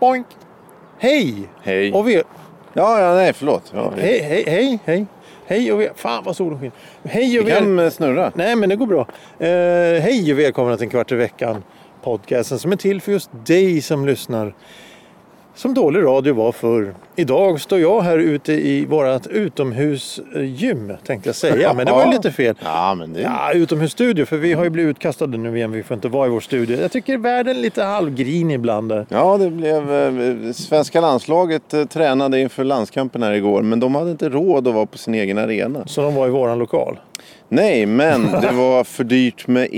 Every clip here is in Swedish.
Boink. Hej! Hej. Och vi... Ja, ja, nej, förlåt. Ja, vi, Hej, hej, hej, hej. Hej och vi... Fan vad solen skiner. Hej och vi kan eh, snurra. Nej, men det går bra. Eh, hej och välkomna till en kvart i veckan. Podcasten som är till för just dig som lyssnar. Som dålig radio var förr. Idag står jag här ute i vårt utomhusgym tänkte jag säga. Men det var ju lite fel. Ja, men det... Ja, utomhusstudio. För vi har ju blivit utkastade nu igen. Vi får inte vara i vår studio. Jag tycker världen är lite halvgrinig ibland där. Ja, det blev... Eh, svenska landslaget eh, tränade inför landskampen här igår. Men de hade inte råd att vara på sin egen arena. Så de var i våran lokal. Nej, men det var för dyrt med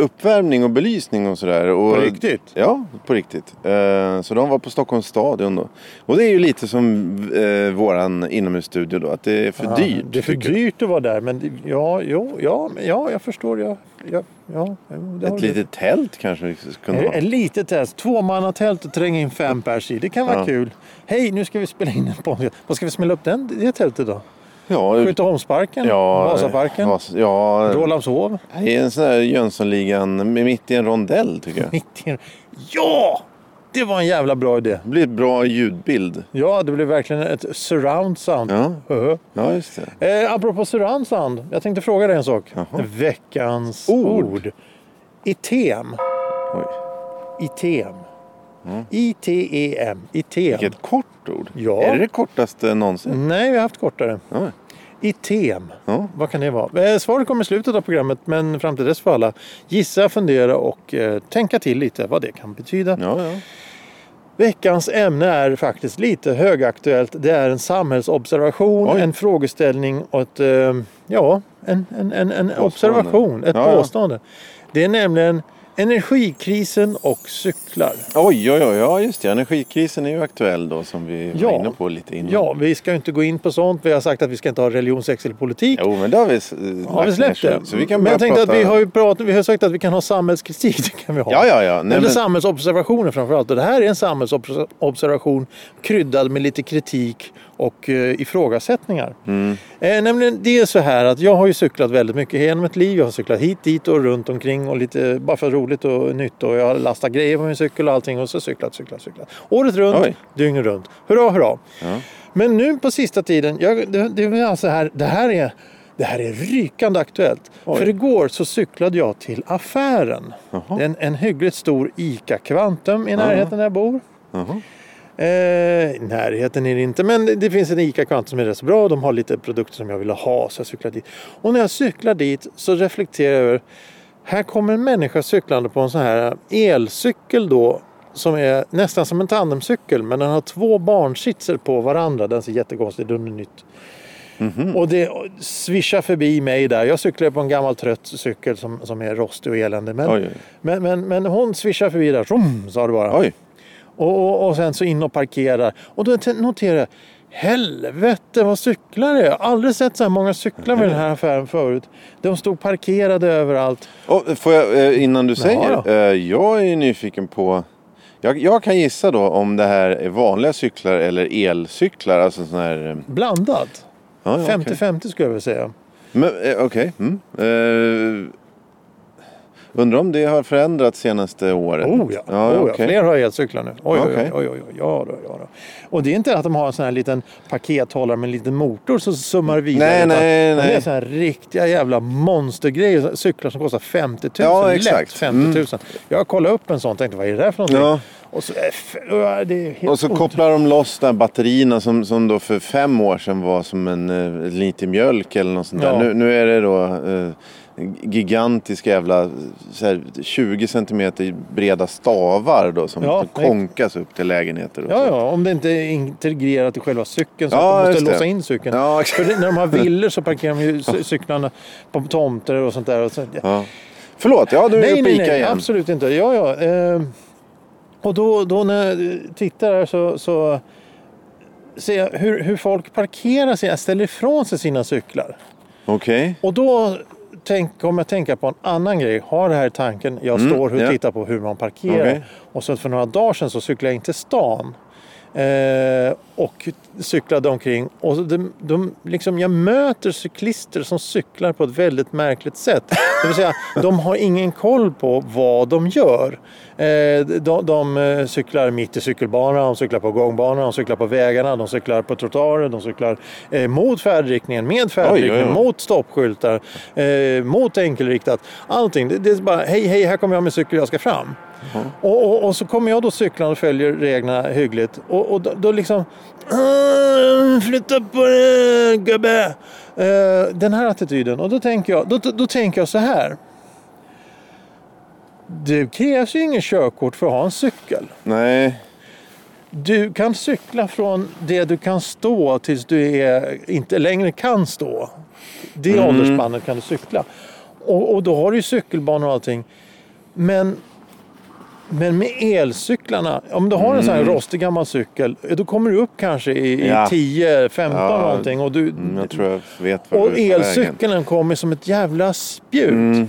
uppvärmning och belysning och sådär. Och, På riktigt? Ja, på riktigt. Eh, Så de var på Stockholms stadion då. Och det är ju lite som eh, våran inomhusstudio då, att det är för Ja, dyrt. Det är för dyrt att vara där. Men det- ja, jo, ja, ja jag förstår. Ja, ja, ja, det Ett litet tält kanske det kunde Ett vara. ett litet tält, tvåmannatält och tränga in fem pers i. Det kan vara Ja. kul. Hej, nu ska vi spela in en podcast. Vad ska vi smälla upp den, det tältet då? Ja, Skytteholmsparken? ja, Vasaparken? Vas, ja, Rålambshov? i en sån här Jönssonligan mitt i en rondell tycker jag. Mitt i en- Ja! Det var en jävla bra idé. Det blir bra ljudbild. Ja, det blev verkligen ett surround sound. Ja. Höhö. Ja, just det. Eh, apropå surround sound. Jag tänkte fråga dig en sak. Jaha. Veckans Ord. ord. Item. Oj. Item. I-T-E-M. Item. Vilket kort ord. Ja. Är det det kortaste någonsin? Nej, vi har haft kortare. Ja. Item. Ja. Vad kan det vara? Eh, svaret kommer i slutet av programmet men fram till dess får alla gissa, fundera och eh, tänka till lite vad det kan betyda. Ja, ja. Veckans ämne är faktiskt lite högaktuellt. Det är en samhällsobservation, Oj. en frågeställning och ett, eh, ja, en, en, en, en observation, ett påstående. Det är nämligen energikrisen och cyklar. Oj, oj, oj. Ja, just det. Energikrisen är ju aktuell då som vi var Ja. inne på lite innan. Ja, vi ska ju inte gå in på sånt. Vi har sagt att vi ska inte ha religion, sex eller politik. Jo, men det har vi Har vi släppt det? så- vi kan Men jag tänkte prata... att vi har ju pratat, vi har sagt att vi kan ha samhällskritik. Det kan vi ha. Ja, ja, ja. Nej, Eller men... samhällsobservationer framförallt. Och det här är en samhällsobservation kryddad med lite kritik och eh, ifrågasättningar. Mm. Eh, nämligen det är så här att jag har ju cyklat väldigt mycket genom ett liv. Jag har cyklat hit, dit och runt omkring och lite bara för roligt och nytt. Och jag har lastat grejer på min cykel och allting och så cyklat, cyklat, cyklat. Året runt, Oj. dygnet runt. Hurra, hurra. Ja. Men nu på sista tiden, jag, det, det, är alltså här, det här är det här är rykande aktuellt. Oj. För igår så cyklade jag till affären. Jaha. Det är en, en hyggligt stor ICA Kvantum i närheten där jag bor. Jaha. Eh, I närheten är det inte, men det finns en ICA Kvantum som är rätt så bra. De har lite produkter som jag ville ha, så jag cyklade dit. Och när jag cyklar dit så reflekterar jag över, här kommer en människa cyklande på en sån här elcykel då, som är nästan som en tandemcykel, men den har två barnsitser på varandra. Den ser jättekonstig ut, den är nytt. Mhm. Och det svischar förbi mig där. Jag cyklar på en gammal trött cykel som, som är rostig och eländig. Men, men, men, men hon svischar förbi där, rum, sa det bara. Oj. Och, och, och sen så in och parkerar. Och då noterar jag, helvete vad cyklar det är. Jag har aldrig sett så här många cyklar vid den här affären förut. De stod parkerade överallt. Och, får jag, eh, innan du säger, Ja, eh, jag är nyfiken på jag, jag kan gissa då om det här är vanliga cyklar eller elcyklar. Alltså sån här... eh, Blandat. Ja, ja, 50-50 skulle jag vilja säga. Okej. Mm. Eh, undrar om det har förändrats senaste året? Oh ja, ja, oh, ja. okej. fler har elcyklar nu. Oj, oj, Okej. oj, oj, oj, ja, då, ja, då. Och det är inte att de har en sån här liten pakethållare med en liten motor som summar vidare. Nej, utan nej, Det är nej. sån här riktiga jävla monstergrejer. Cyklar som kostar 50 000. Ja, Lätt exakt. 50 000. Jag kollade upp en sån och tänkte vad är det där för någonting? Ja. Och så, helt Och så kopplar de loss de batterierna som, som då för fem år sedan var som en eh, liter mjölk eller något sånt där. Ja. Nu, nu är det då eh, gigantiska jävla här, 20 centimeter breda stavar då som Ja, konkas upp till lägenheter. Ja, så. ja, om det inte är integrerat i själva cykeln så Ja, att de måste låsa in cykeln. Ja. För när de har villor så parkerar de ju cy- cyklarna på tomter och sånt där. Och så, Ja. Förlåt, ja du är nej, uppe nej, nej, igen. absolut inte. Ja, ja. Eh, och då, då när jag tittar här så, så ser jag hur, hur folk parkerar sig, ställer ifrån sig sina cyklar. Okej. Och då tänk, kommer jag tänka på en annan grej. Har det här i tanken. Jag Mm, står och ja. tittar på hur man parkerar. Okej. Och så för några dagar sedan så cyklade jag in till stan. Eh, och cyklade omkring. Och de, de, liksom, jag möter cyklister som cyklar på ett väldigt märkligt sätt. Det vill säga, de har ingen koll på vad de gör. Eh, de, de eh, cyklar mitt i cykelbanan, de cyklar på gångbanan, de cyklar på vägarna, de cyklar på trottoarer, de cyklar eh, mot färdriktningen, med färdriktningen, oj, oj, oj. mot stoppskyltar, eh, mot enkelriktat. Allting. Det, det, är bara, hej, hej, här kommer jag med cykel, jag ska fram. Mm. Och, och, och, så kommer jag då cyklande och följer reglerna hyggligt. Och, och då, då liksom... Flytta på dig gubbe! Uh, den här attityden. Och då tänker jag, då, då, då tänker jag så här. Det krävs ju ingen körkort för att ha en cykel. Nej. Du kan cykla från det du kan stå tills du är, inte längre kan stå. Det mm. åldersspannet kan du cykla. Och, och då har du ju cykelbanor och allting. Men men med elcyklarna, om du har en mm. sån här mm. rostig gammal cykel, då kommer du upp kanske i, ja. 10, 15 ja, någonting. Och, du, mm, jag tror jag vet vad och elcykeln kommer som ett jävla spjut. Mm.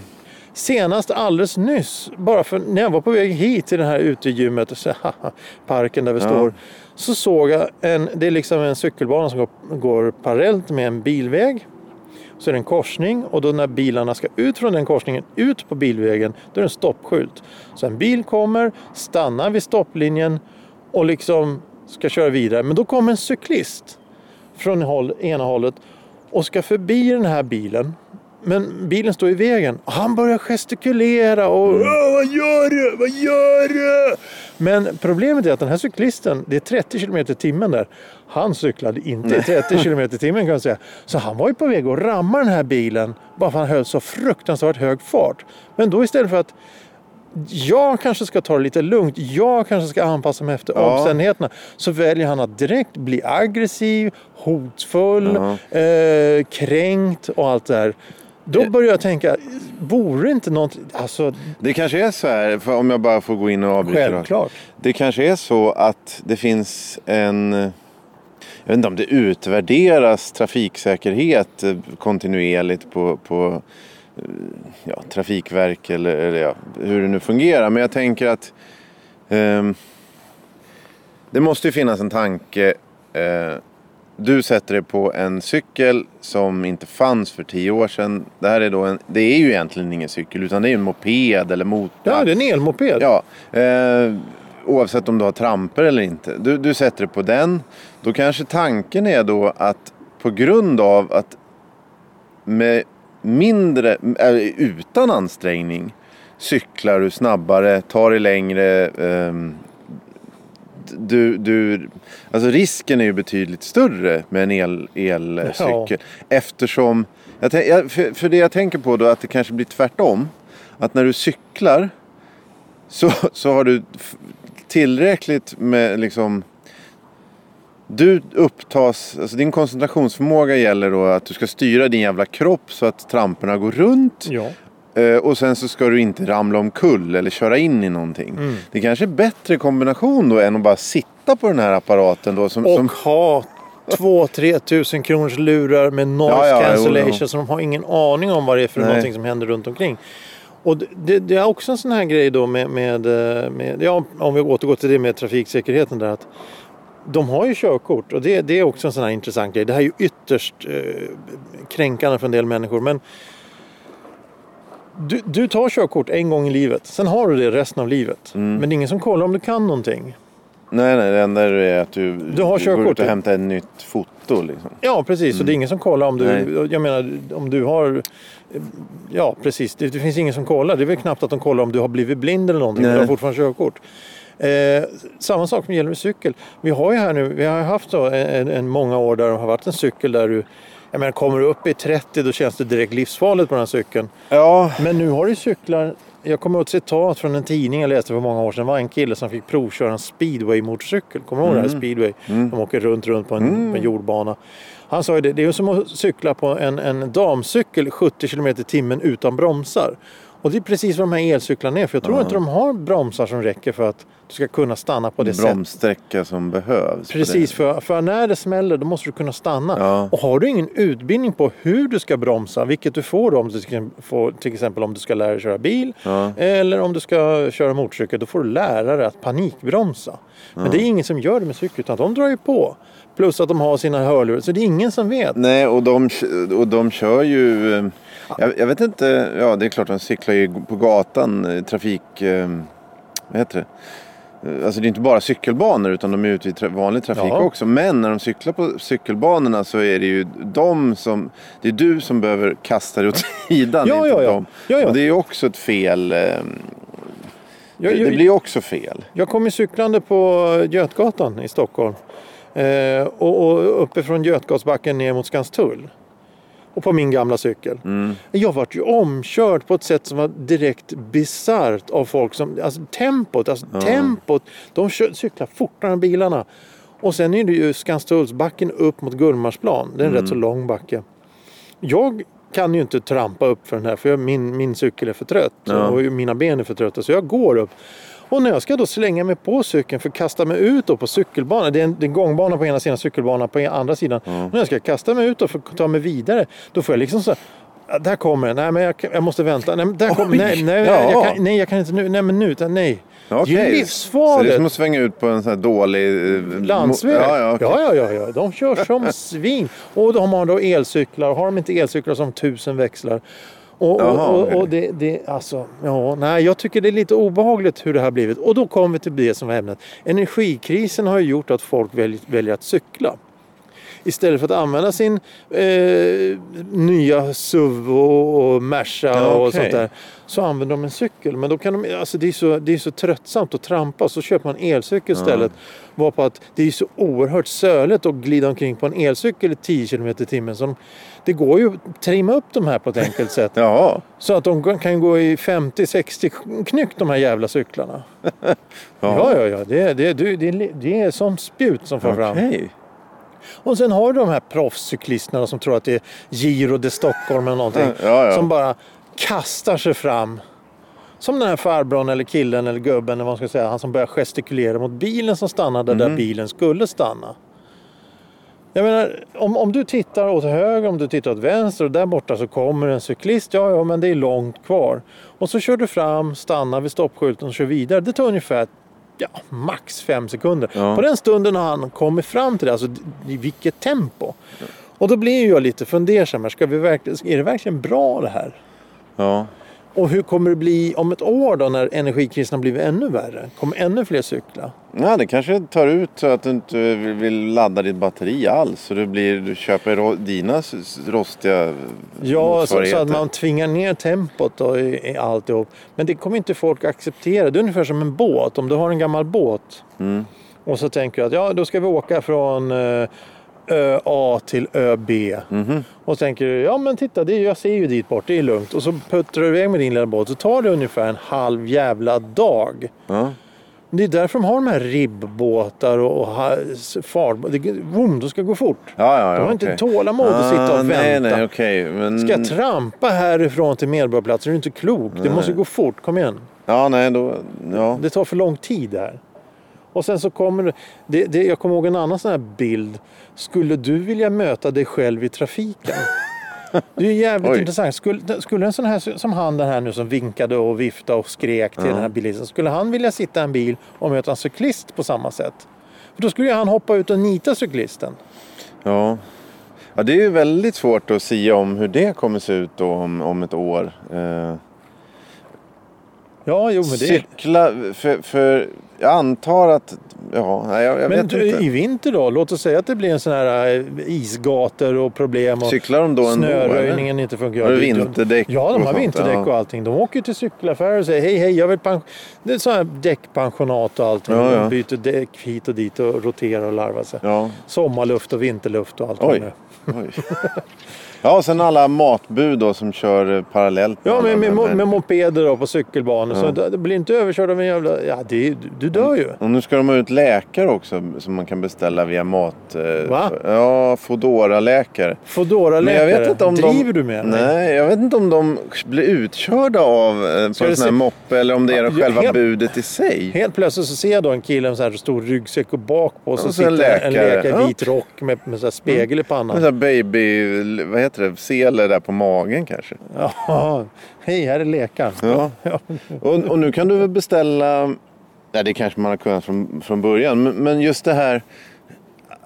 Senast alldeles nyss, bara för när jag var på väg hit till det här utegymmet, parken där vi ja. står, så såg jag en, det är liksom en cykelbana som går, går parallellt med en bilväg så är det en korsning och då när bilarna ska ut från den korsningen, ut på bilvägen, då är det en stoppskylt. Så en bil kommer, stannar vid stopplinjen och liksom ska köra vidare. Men då kommer en cyklist från håll, ena hållet och ska förbi den här bilen. Men bilen står i vägen. Han börjar gestikulera och mm. Vad gör du? Vad gör du? Men problemet är att den här cyklisten, det är 30 km i timmen där. Han cyklade inte i 30 km i timmen kan man säga. Så han var ju på väg att ramma den här bilen bara för att han höll så fruktansvärt hög fart. Men då istället för att jag kanske ska ta det lite lugnt, jag kanske ska anpassa mig efter ja. omständigheterna. Så väljer han att direkt bli aggressiv, hotfull, ja. eh, kränkt och allt det här. Då börjar jag tänka, vore inte något... Alltså... Det kanske är så här, för om jag bara får gå in och avbryta. Självklart. Det kanske är så att det finns en... Jag vet inte om det utvärderas trafiksäkerhet kontinuerligt på, på ja, Trafikverk eller, eller ja, hur det nu fungerar. Men jag tänker att eh, det måste ju finnas en tanke eh, du sätter dig på en cykel som inte fanns för tio år sedan. Det här är då en, det är ju egentligen ingen cykel utan det är en moped eller motor. Ja, det är en elmoped. Ja, eh, oavsett om du har tramper eller inte. Du, du sätter dig på den. Då kanske tanken är då att på grund av att med mindre, äh, utan ansträngning cyklar du snabbare, tar dig längre, eh, du, du, alltså risken är ju betydligt större med en el, elcykel. Ja. Eftersom, jag, för, för det jag tänker på då att det kanske blir tvärtom. Att när du cyklar så, så har du tillräckligt med liksom du upptas, alltså din koncentrationsförmåga gäller då att du ska styra din jävla kropp så att tramporna går runt. Ja. Eh, och sen så ska du inte ramla omkull eller köra in i någonting. Mm. Det kanske är bättre kombination då än att bara sitta på den här apparaten då. Som, och som... ha 2-3 tusen kronors lurar med noise ja, ja, cancellation. Jo, jo. Så de har ingen aning om vad det är för Nej. någonting som händer runt omkring. Och det, det, är också en sån här grej då med, med, eh, med, ja, om vi återgår till det med trafiksäkerheten där. att de har ju körkort och det, det är också en sån här intressant grej. Det här är ju ytterst eh, kränkande för en del människor. Men du, du tar körkort en gång i livet, sen har du det resten av livet. Mm. Men det är ingen som kollar om du kan någonting. Nej, nej, det enda är att du, du, har du går ut och hämtar ett nytt foto. Liksom. Ja, precis. Mm. Och det är ingen som kollar om du, nej. jag menar, om du har... Ja, precis. Det, det, finns ingen som kollar. Det är väl knappt att de kollar om du har blivit blind eller någonting. Nej. Du har fortfarande körkort. Eh, samma sak gäller med cykel. Vi har ju här nu, vi har haft så en, en många år där det har varit en cykel där du jag menar, kommer du upp i 30 då känns det direkt livsfarligt på den här cykeln. Ja. Men nu har du cyklar. Jag kommer ihåg ett citat från en tidning jag läste för många år sedan. Det var en kille som fick provköra en speedway-motorcykel. Kommer du ihåg mm. det här speedway? Mm. De åker runt, runt på en, mm. på en jordbana. Han sa ju det, det är som att cykla på en, en damcykel 70 km i timmen utan bromsar. Och det är precis vad de här elcyklarna är. För jag tror mm. inte de har bromsar som räcker för att Du ska kunna stanna på det sättet. Bromssträcka som behövs. Precis, för, för när det smäller då måste du kunna stanna. Ja. Och har du ingen utbildning på hur du ska bromsa, vilket du får då om du ska få, till exempel om du ska lära dig köra bil Ja. eller om du ska köra motorcykel, då får du lära dig att panikbromsa. Men det är ingen som gör det med cykel utan de drar ju på. Plus att de har sina hörlurar, så det är ingen som vet. Nej, och de, och de kör ju... Jag, jag vet inte, ja det är klart de cyklar ju på gatan, eh, trafik... eh, Vad heter det? Eh, Alltså det är inte bara cykelbanor utan de är ute i tra- vanlig trafik Ja. också. Men när de cyklar på cykelbanorna så är det ju de som... Det är du som behöver kasta dig åt sidan. Ja, ja, ja. dem. Ja, ja. Och det är ju också ett fel. eh, Jag, det, det blir också fel. jag kom ju cyklande på Götgatan i Stockholm. Eh, och, och uppifrån Götgatsbacken ner mot Skanstull. Och på min gamla cykel. Mm. Jag vart ju omkörd på ett sätt som var direkt bisarrt av folk som, alltså tempot, alltså tempot. De kör, cyklar fortare än bilarna. Och sen är det ju Skanstullsbacken upp mot Gullmarsplan. Det är en rätt så lång backe. Jag kan ju inte trampa upp för den här för jag, min, min cykel är för trött. Ja. Och mina ben är för trötta så jag går upp. Och när jag ska då slänga mig på cykeln för att kasta mig ut då på cykelbanan. Det är en, det är en gångbana på ena sidan, cykelbana på andra sidan. Och när jag ska kasta mig ut då för att ta mig vidare. Då får jag liksom så här, "Ja, där kommer den. Nej men jag, jag måste vänta. Nej, där Oj, nej, nej, ja. jag kan, nej jag kan inte nu. Nej men nu. Nej. Det är ju Så det är livsfarligt. som att svänga ut på en sån här dålig... eh, Landsväg. Ja, ja, okej. ja, ja, ja. De kör som svin. Och de har då elcyklar. Har de inte elcyklar som tusen växlar. Och, Jaha, och, och, och det, det, alltså, ja, nej, jag tycker det är lite obehagligt hur det har blivit. Och då kommer vi till det som var ämnet. Energikrisen har ju gjort att folk väljer, väljer att cykla. Istället för att använda sin eh, nya SUV och, och Merca Ja, och sånt där. Så använder de en cykel. Men då kan de, alltså det, är så, det är så tröttsamt att trampa. Så köper man en elcykel istället. Var på att det är så oerhört söligt att glida omkring på en elcykel i 10 km i timmen. Så de, det går ju att trimma upp de här på ett enkelt sätt. Jaha. Så att de kan gå i 50-60 knyck de här jävla cyklarna. Ja, ja, ja. Det, det, det, det, det är som spjut som far fram. Och sen har du de här proffscyklisterna som tror att det är Giro de Stockholm eller någonting. Ja, ja. Som bara kastar sig fram. Som den här farbrorn eller killen eller gubben eller vad man ska säga. Han som börjar gestikulera mot bilen som stannade där Mhm. bilen skulle stanna. Jag menar, om, om du tittar åt höger, om du tittar åt vänster och där borta så kommer en cyklist. Ja, ja, men det är långt kvar. Och så kör du fram, stannar vid stoppskylten och kör vidare. Det tar ungefär ja, max fem sekunder. Ja. På den stunden har han kommit fram till det. Alltså, i vilket tempo. Och då blir jag lite fundersam. här. Ska vi verkligen, är det verkligen bra det här? Ja. Och hur kommer det bli om ett år då när energikrisen har blivit ännu värre? Kommer ännu fler cykla? ja, det kanske tar ut så att du inte vill- ladda ditt batteri alls. Så det blir, du köper dina rostiga Ja, så, så att man tvingar ner tempot då i, i alltihop. Men det kommer inte folk acceptera. Det är ungefär som en båt. Om du har en gammal båt Mm. och så tänker du att ja, då ska vi åka från eh, ö A till ö B. Mhm. Och tänker du, ja men titta, det är, jag ser ju dit bort, det är lugnt. Och så puttrar du iväg med din lilla båt så tar det ungefär en halv jävla dag. Ja. Det är därför de har de här ribbåtar och, och ha- s- fart. Det, vroom, det ska gå fort. Ja, ja, ja, De har inte okej. tålamod att sitta och Ah, Nej, vänta. nej, okej. Men... Ska jag trampa härifrån till Medborgarplatsen? Är du inte klok? Det måste gå fort, kom igen. Ja, nej, då... Ja. Det tar för lång tid här. Och sen så kommer det, det, det jag kommer ihåg en annan sån här bild. Skulle du vilja möta dig själv i trafiken? Det är jävligt Oj. intressant. Skulle, skulle en sån här som han den här nu som vinkade och viftade och skrek till Ja. den här bilisten. Skulle han vilja sitta i en bil och möta en cyklist på samma sätt? För då skulle ju han hoppa ut och nita cyklisten. Ja. ja, det är ju väldigt svårt att säga om hur det kommer se ut då om, om ett år. Eh, Ja, jo men det... Cykla, för, för jag antar att... Ja, jag, jag Men du, i vinter då? Låt oss säga att det blir en sån här eh, isgator och problem och Cyklar de då ändå? snöröjningen inte funkar. Har du vinterdäck Ja, de har vinterdäck och allting. De åker till cykelaffärer och säger hej, hej, jag vill. Det är så här däckpensionat och allting. Ja, ja. De byter däck hit och dit och roterar och larvar sig. Ja, Sommarluft och vinterluft och allt vad Oj. det är. Ja, och sen alla matbud då som kör eh, parallellt. Ja, med, med, mo- med mopeder då på cykelbanor. Så det, det blir inte överkörd av en jävla... Ja, det, du dör ju. Och nu ska de ha ut läkare också som man kan beställa via mat. eh, Va? Ja, Foodora-läkare. foodora Men jag vet inte om Driver de... du med mig? Nej, jag vet inte om de blir utkörda av eh, på en sån här se- moppe eller om det är Ja, själva helt- budet i sig. Helt plötsligt så ser jag då en kille med så här stor ryggsäck och bak på så Och så sitter en läkare. läkare i Ja. vit rock med, med så spegel i En pannan. sån här baby, vad heter det, sele där på magen kanske. Ja, hej här är läkaren. Ja. Ja. Och, och nu kan du väl beställa, nej det kanske man har kunnat från, från början, men, men just det här,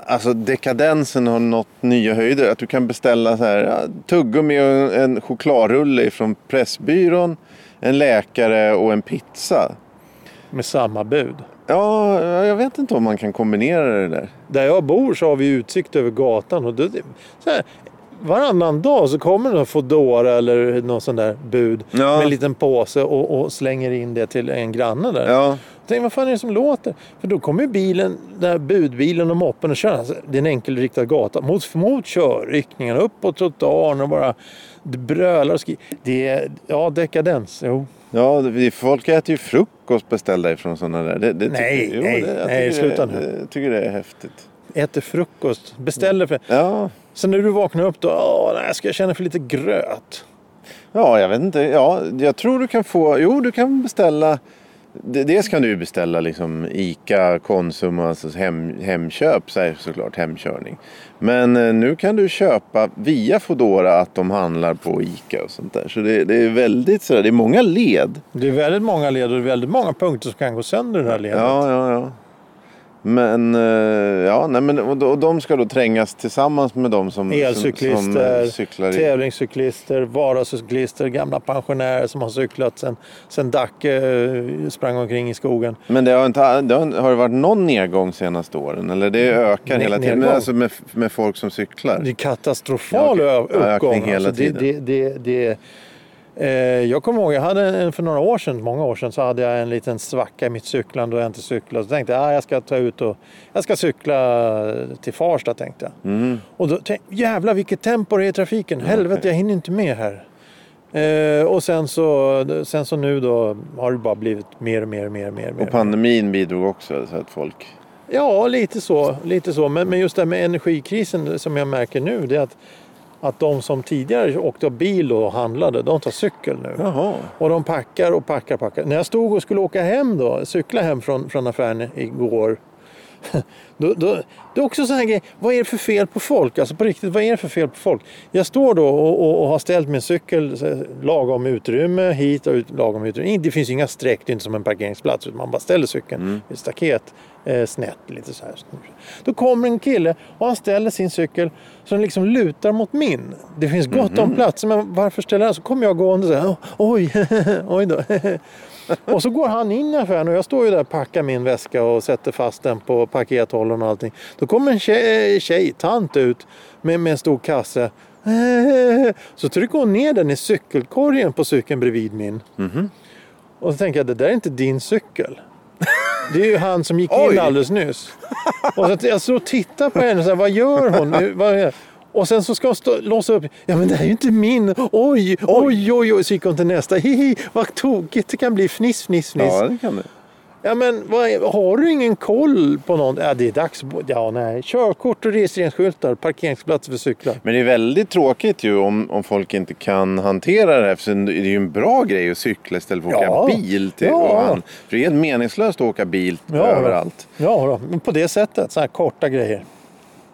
alltså dekadensen har nått nya höjder. Att du kan beställa så här, ja, tuggummi och en chokladrulle från Pressbyrån, en läkare och en pizza. Med samma bud. Ja, jag vet inte om man kan kombinera det där. Där jag bor så har vi utsikt över gatan. Och det, så här, varannan dag så kommer någon Foodora eller någon sån där bud Ja. med en liten påse och, och slänger in det till en granne där. Ja, Tänk, vad fan är det som låter? För då kommer ju bilen, den här budbilen och moppen och kör. Alltså, det är en enkelriktad gata. Mot, mot körriktningen, upp på trottoaren och bara det brölar och skriker. Det är, ja, dekadens. Jo. ja det- folk äter ju frukost beställda ifrån sådana där. Det, det, Nej, tycker, nej, det, jag nej, tycker sluta det, nu. Jag tycker det är häftigt. Äter frukost. Beställer för... Ja, Sen när du vaknar upp då, åh, nej, ska jag känna för lite gröt? Ja, jag vet inte. Ja, jag tror du kan få... Jo, du kan beställa... Dels kan du beställa liksom ICA, Konsum alltså hem, Hemköp, så här, såklart hemkörning. Men eh, nu kan du köpa via Foodora att de handlar på ICA och sånt där. Så det, det är väldigt sådär, det är många led. Det är väldigt många led och väldigt många punkter som kan gå sönder i det här ledet. Ja, ja, ja. Men, eh, ja, nej, men och, de ska då trängas tillsammans med de som, som, som Elcyklister, eh, cyklar i. tävlingscyklister, vardagscyklister, gamla pensionärer som har cyklat sen, sen Dacke eh, sprang omkring i skogen. Men det har, inte, det har, har det varit någon nedgång senaste åren? Eller det ökar Ne- hela tiden? nedgång. Alltså med, med folk som cyklar? Det är katastrofal Ja, uppgång. ökning hela Alltså, det, det, tiden. det, det, eh, jag kommer ihåg, jag hade för några år sedan, många år sedan, så hade jag en liten svacka i mitt cyklande och jag inte cyklade. Så tänkte jag, ah, jag ska ta ut och jag ska cykla till Farsta tänkte jag. Mm. Och då tänkte jävlar vilket tempo det är i trafiken. Helvete, jag hinner inte med här. Eh, och sen så, sen så nu då har det bara blivit mer och mer och mer och mer. och mer. Och pandemin bidrog också så att folk... Ja, lite så. Lite så. Men, men just det här med energikrisen som jag märker nu, det är att, att de som tidigare åkte bil och handlade, de tar cykel nu. Jaha. Och de packar och packar packar. När jag stod och skulle åka hem då, cykla hem från, från affären igår. Då, då, det är också så här grej, vad är det för fel på folk? Alltså på riktigt, vad är det för fel på folk? Jag står då och, och, och har ställt min cykel lagom utrymme hit och ut, lagom utrymme. Det finns inga streck, det är inte som en parkeringsplats. Utan man bara ställer cykeln i ett staket eh, snett lite så här. Då kommer en kille och han ställer sin cykel så den liksom lutar mot min. Det finns gott om plats, men varför ställer han? Så kommer jag gående så här, oj, oj då. Och så går han in i affären och jag står ju där och packar min väska och sätter fast den på pakethållaren och allting. Då kommer en tjej, tjej tant ut med, med en stor kasse. Så trycker hon ner den i cykelkorgen på cykeln bredvid min. Och så tänker jag, det där är inte din cykel. Det är ju han som gick Oj. in alldeles nyss. Och så jag står och tittar på henne och här, vad gör hon? Nu? Och sen så ska hon stå, låsa upp. Ja men det här är ju inte min. Oj, oj, oj, oj. Så gick hon till nästa. Hihi, vad tokigt det kan bli. Fniss, fniss, fniss. Ja, Ja, det kan det. men vad har du ingen koll på någon? Ja det är dags. Ja nej. Körkort och registreringsskyltar. Parkeringsplatser för cyklar. Men det är väldigt tråkigt ju om, om folk inte kan hantera det här. För det är ju en bra grej att cykla istället för att Ja. åka bil. Till, Ja. han, för det är helt meningslöst att åka bil Ja, överallt. Ja då. men på det sättet. Så här korta grejer.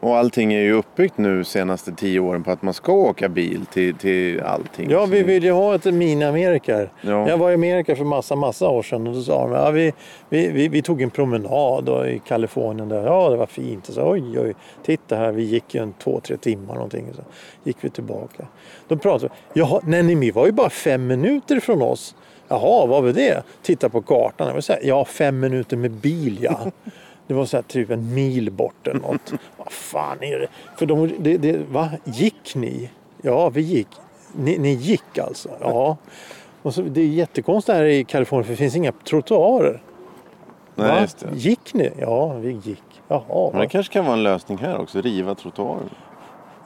Och allting är ju uppbyggt nu senaste tio åren på att man ska åka bil till, till allting. Ja, vi vill ju ha ett mini-Amerika. Ja. Jag var i Amerika för massa, massa år sedan och då sa de ja, vi, vi, vi, vi tog en promenad i Kalifornien. Där. Ja, det var fint. Och så, oj, oj, titta här, vi gick ju en två, tre timmar någonting. Så gick vi tillbaka. Då pratade vi. Jaha, nej, nej, ni var ju bara fem minuter från oss. Jaha, vad var det? Titta på kartan. Jag så här, ja, fem minuter med bil, ja. Det var så här, typ en mil bort eller något. Vad fan är det? För de, det, det, va? Gick ni? Ja, vi gick. Ni, ni gick alltså? Ja. Och så, det är jättekonstigt här i Kalifornien för det finns inga trottoarer. Nej, Va? just det. Gick ni? Ja, vi gick. Jaha. Men det kanske kan vara en lösning här också, riva trottoarer.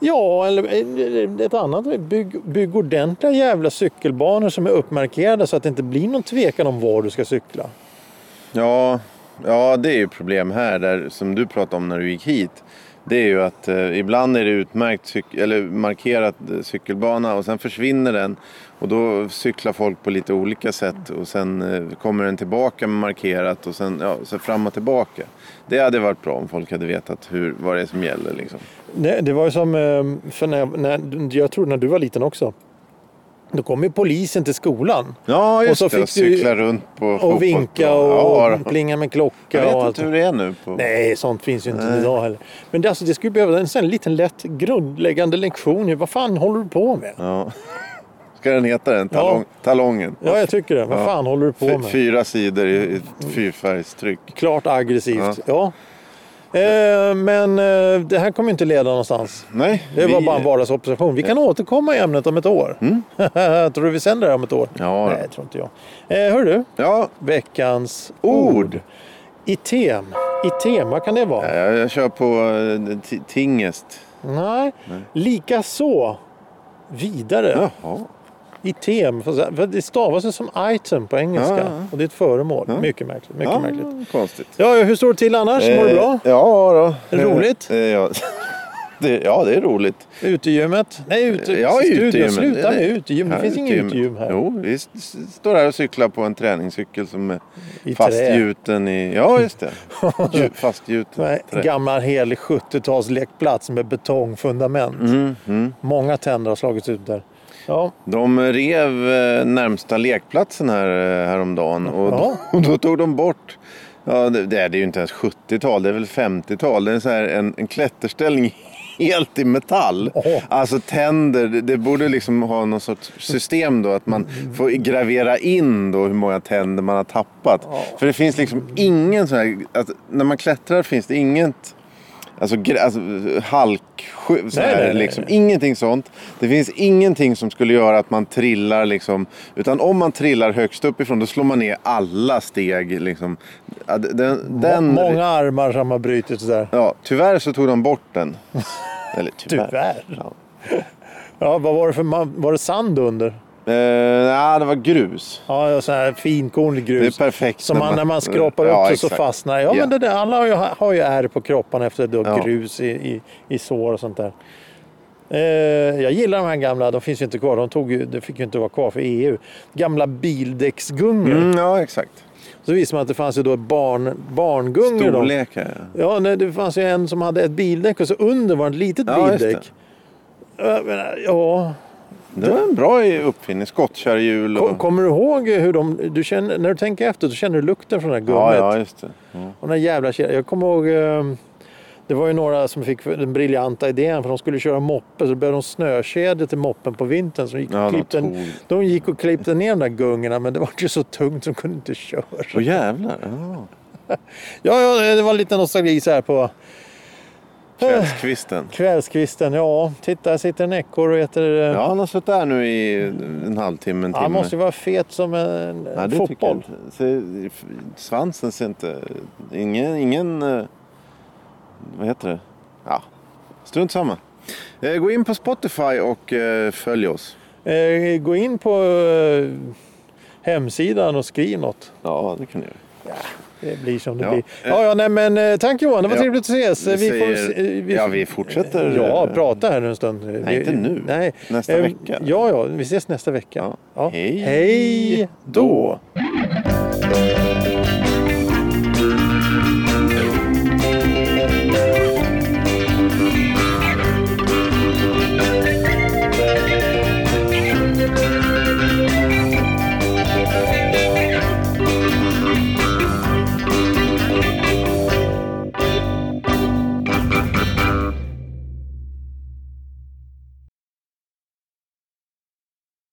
Ja, eller eller ett annat. Bygg, bygg ordentliga jävla cykelbanor som är uppmarkerade så att det inte blir någon tvekan om var du ska cykla. Ja, ja, det är ju problem här där, som du pratade om när du gick hit. Det är ju att eh, ibland är det utmärkt cyk- eller markerat eh, cykelbana och sen försvinner den. Och då cyklar folk på lite olika sätt och sen eh, kommer den tillbaka med markerat och sen ja, så fram och tillbaka. Det hade varit bra om folk hade vetat hur, vad det är som gäller. Liksom. Nej, det var ju som, eh, för när, när, jag tror när du var liten också. Då kom ju polisen till skolan Ja, just Och så det. fick Och du- cykla runt på och vinka och Ja, plinga med klocka jag vet och allt. inte hur det är nu. På... Nej, sånt finns ju inte Nej. idag heller. Men det, alltså, det skulle behöva en sån liten lätt grundläggande lektion. Vad fan håller du på med? Ja. Ska den heta den? Talong, Talongen? Ja, jag tycker det. Vad Ja. fan håller du på med? Fyra sidor i ett fyrfärgstryck. Klart aggressivt. Ja. Eh, men eh, det här kommer inte leda någonstans. Nej, Det var vi- bara en vardagsobservation. Vi kan återkomma i ämnet om ett år. tror du vi sänder det här om ett år? Ja. Nej, tror inte jag. Eh, hör du? Ja, Veckans ord. ord. I tem. I tema kan det vara. Jag, jag kör på eh, t- tingest. Nej. Lika så. Vidare. Jaha. I tem. För för det stavas ju som item på engelska. Ja, ja. Och det är ett föremål. Ja. Mycket märkligt. Mycket Ja, märkligt. konstigt. Ja, ja, hur står det till annars? Mår du bra? Eh, Ja, då. Är det roligt? Eh, ja. Det, ja, det är roligt. Utegymmet? Nej, ute, Ja, studion. utegymmet. Sluta med utegym. Det Ja, finns inget utegym här. Jo, vi står här och cyklar på en träningscykel som är I fastgjuten i... Ja, just det. Ju- Fastgjuten Nej, trä. gammal helig 70-tals lekplats med betongfundament. Mm, mm. Många tänder har slagits ut där. Ja, De rev eh, närmsta lekplatsen här eh, häromdagen och Ja. då, då tog de bort Ja, det, det är ju inte ens 70-tal, det är väl 50-tal. Det är så här en, en klätterställning helt i metall. Åh. Alltså tänder, det, borde liksom ha någon sorts system då att man får gravera in då hur många tänder man har tappat. För det finns liksom ingen sån här, alltså, när man klättrar finns det inget Alltså, alltså halk, så Nej, nej, liksom. nej. Ingenting sånt. Det finns ingenting som skulle göra att man trillar liksom. Utan om man trillar högst uppifrån då slår man ner alla steg liksom. Den, den, Må- Många armar som har brutits där. Ja, tyvärr så tog de bort den. Eller tyvärr. Tyvärr. Ja. Ja, vad var det för ma- Var det sand under? Eh, ja, det var grus. Ja, så här finkornig Det är grus. perfekt. Som man, när man skrapar upp Ja, det så exakt. fastnar Ja, Ja. men det där, alla har ju, har ju ärr på kroppen efter då Ja. grus i, i, i sår och sånt där. Eh, jag gillar de här gamla, de finns ju inte kvar. De tog ju, det fick ju inte vara kvar för EU. Gamla bildäcksgungor. Mm, ja, exakt. Så visade man att det fanns ju då barn, barngungor. då. Storlekar. ja. Ja, nej, det fanns ju en som hade ett bildäck och så under var ett litet Ja, bildäck. Ja, Det var en bra uppfinning. Skottkärrhjul Ko- och... Kommer du ihåg hur de... Du känner, när du tänker efter så känner du lukten från det här gummet. Ja, ja, just det. Ja. Och den jävla kedjan. Jag kommer ihåg... eh, Det var ju några som fick den briljanta idén för de skulle köra moppe så behövde de snökedjor till moppen på vintern. Så de gick, och Ja, de klippte, tog... de gick och klippte ner de där gungorna men det var ju så tungt så de kunde inte köra. Åh jävlar. Ja. Ja, ja, det var lite nostalgi så här på Kvällskvisten. kvällskvisten. Ja, titta här sitter en ekorre och äter... eh, Ja, han har suttit där nu i en halvtimme, en timme. Han måste ju vara fet som en, Nej, fotboll. svansen ser inte... Ingen... ingen eh, vad heter det? Ja, strunt samma. Eh, Gå in på Spotify och följ oss. Gå in på hemsidan och skriv något. Ja, det kan ni göra. Det blir som det Ja. blir. Ja, ja, nej, men eh, tack Johan, det var Ja. trevligt att ses. Vi Vi säger- se- vi, Ja, vi fortsätter. Ja, eh, prata här en stund. Nej, inte nu. Nej. Nästa Eh, vecka. Ja, ja, vi ses nästa vecka. Ja. Hej. Hej då.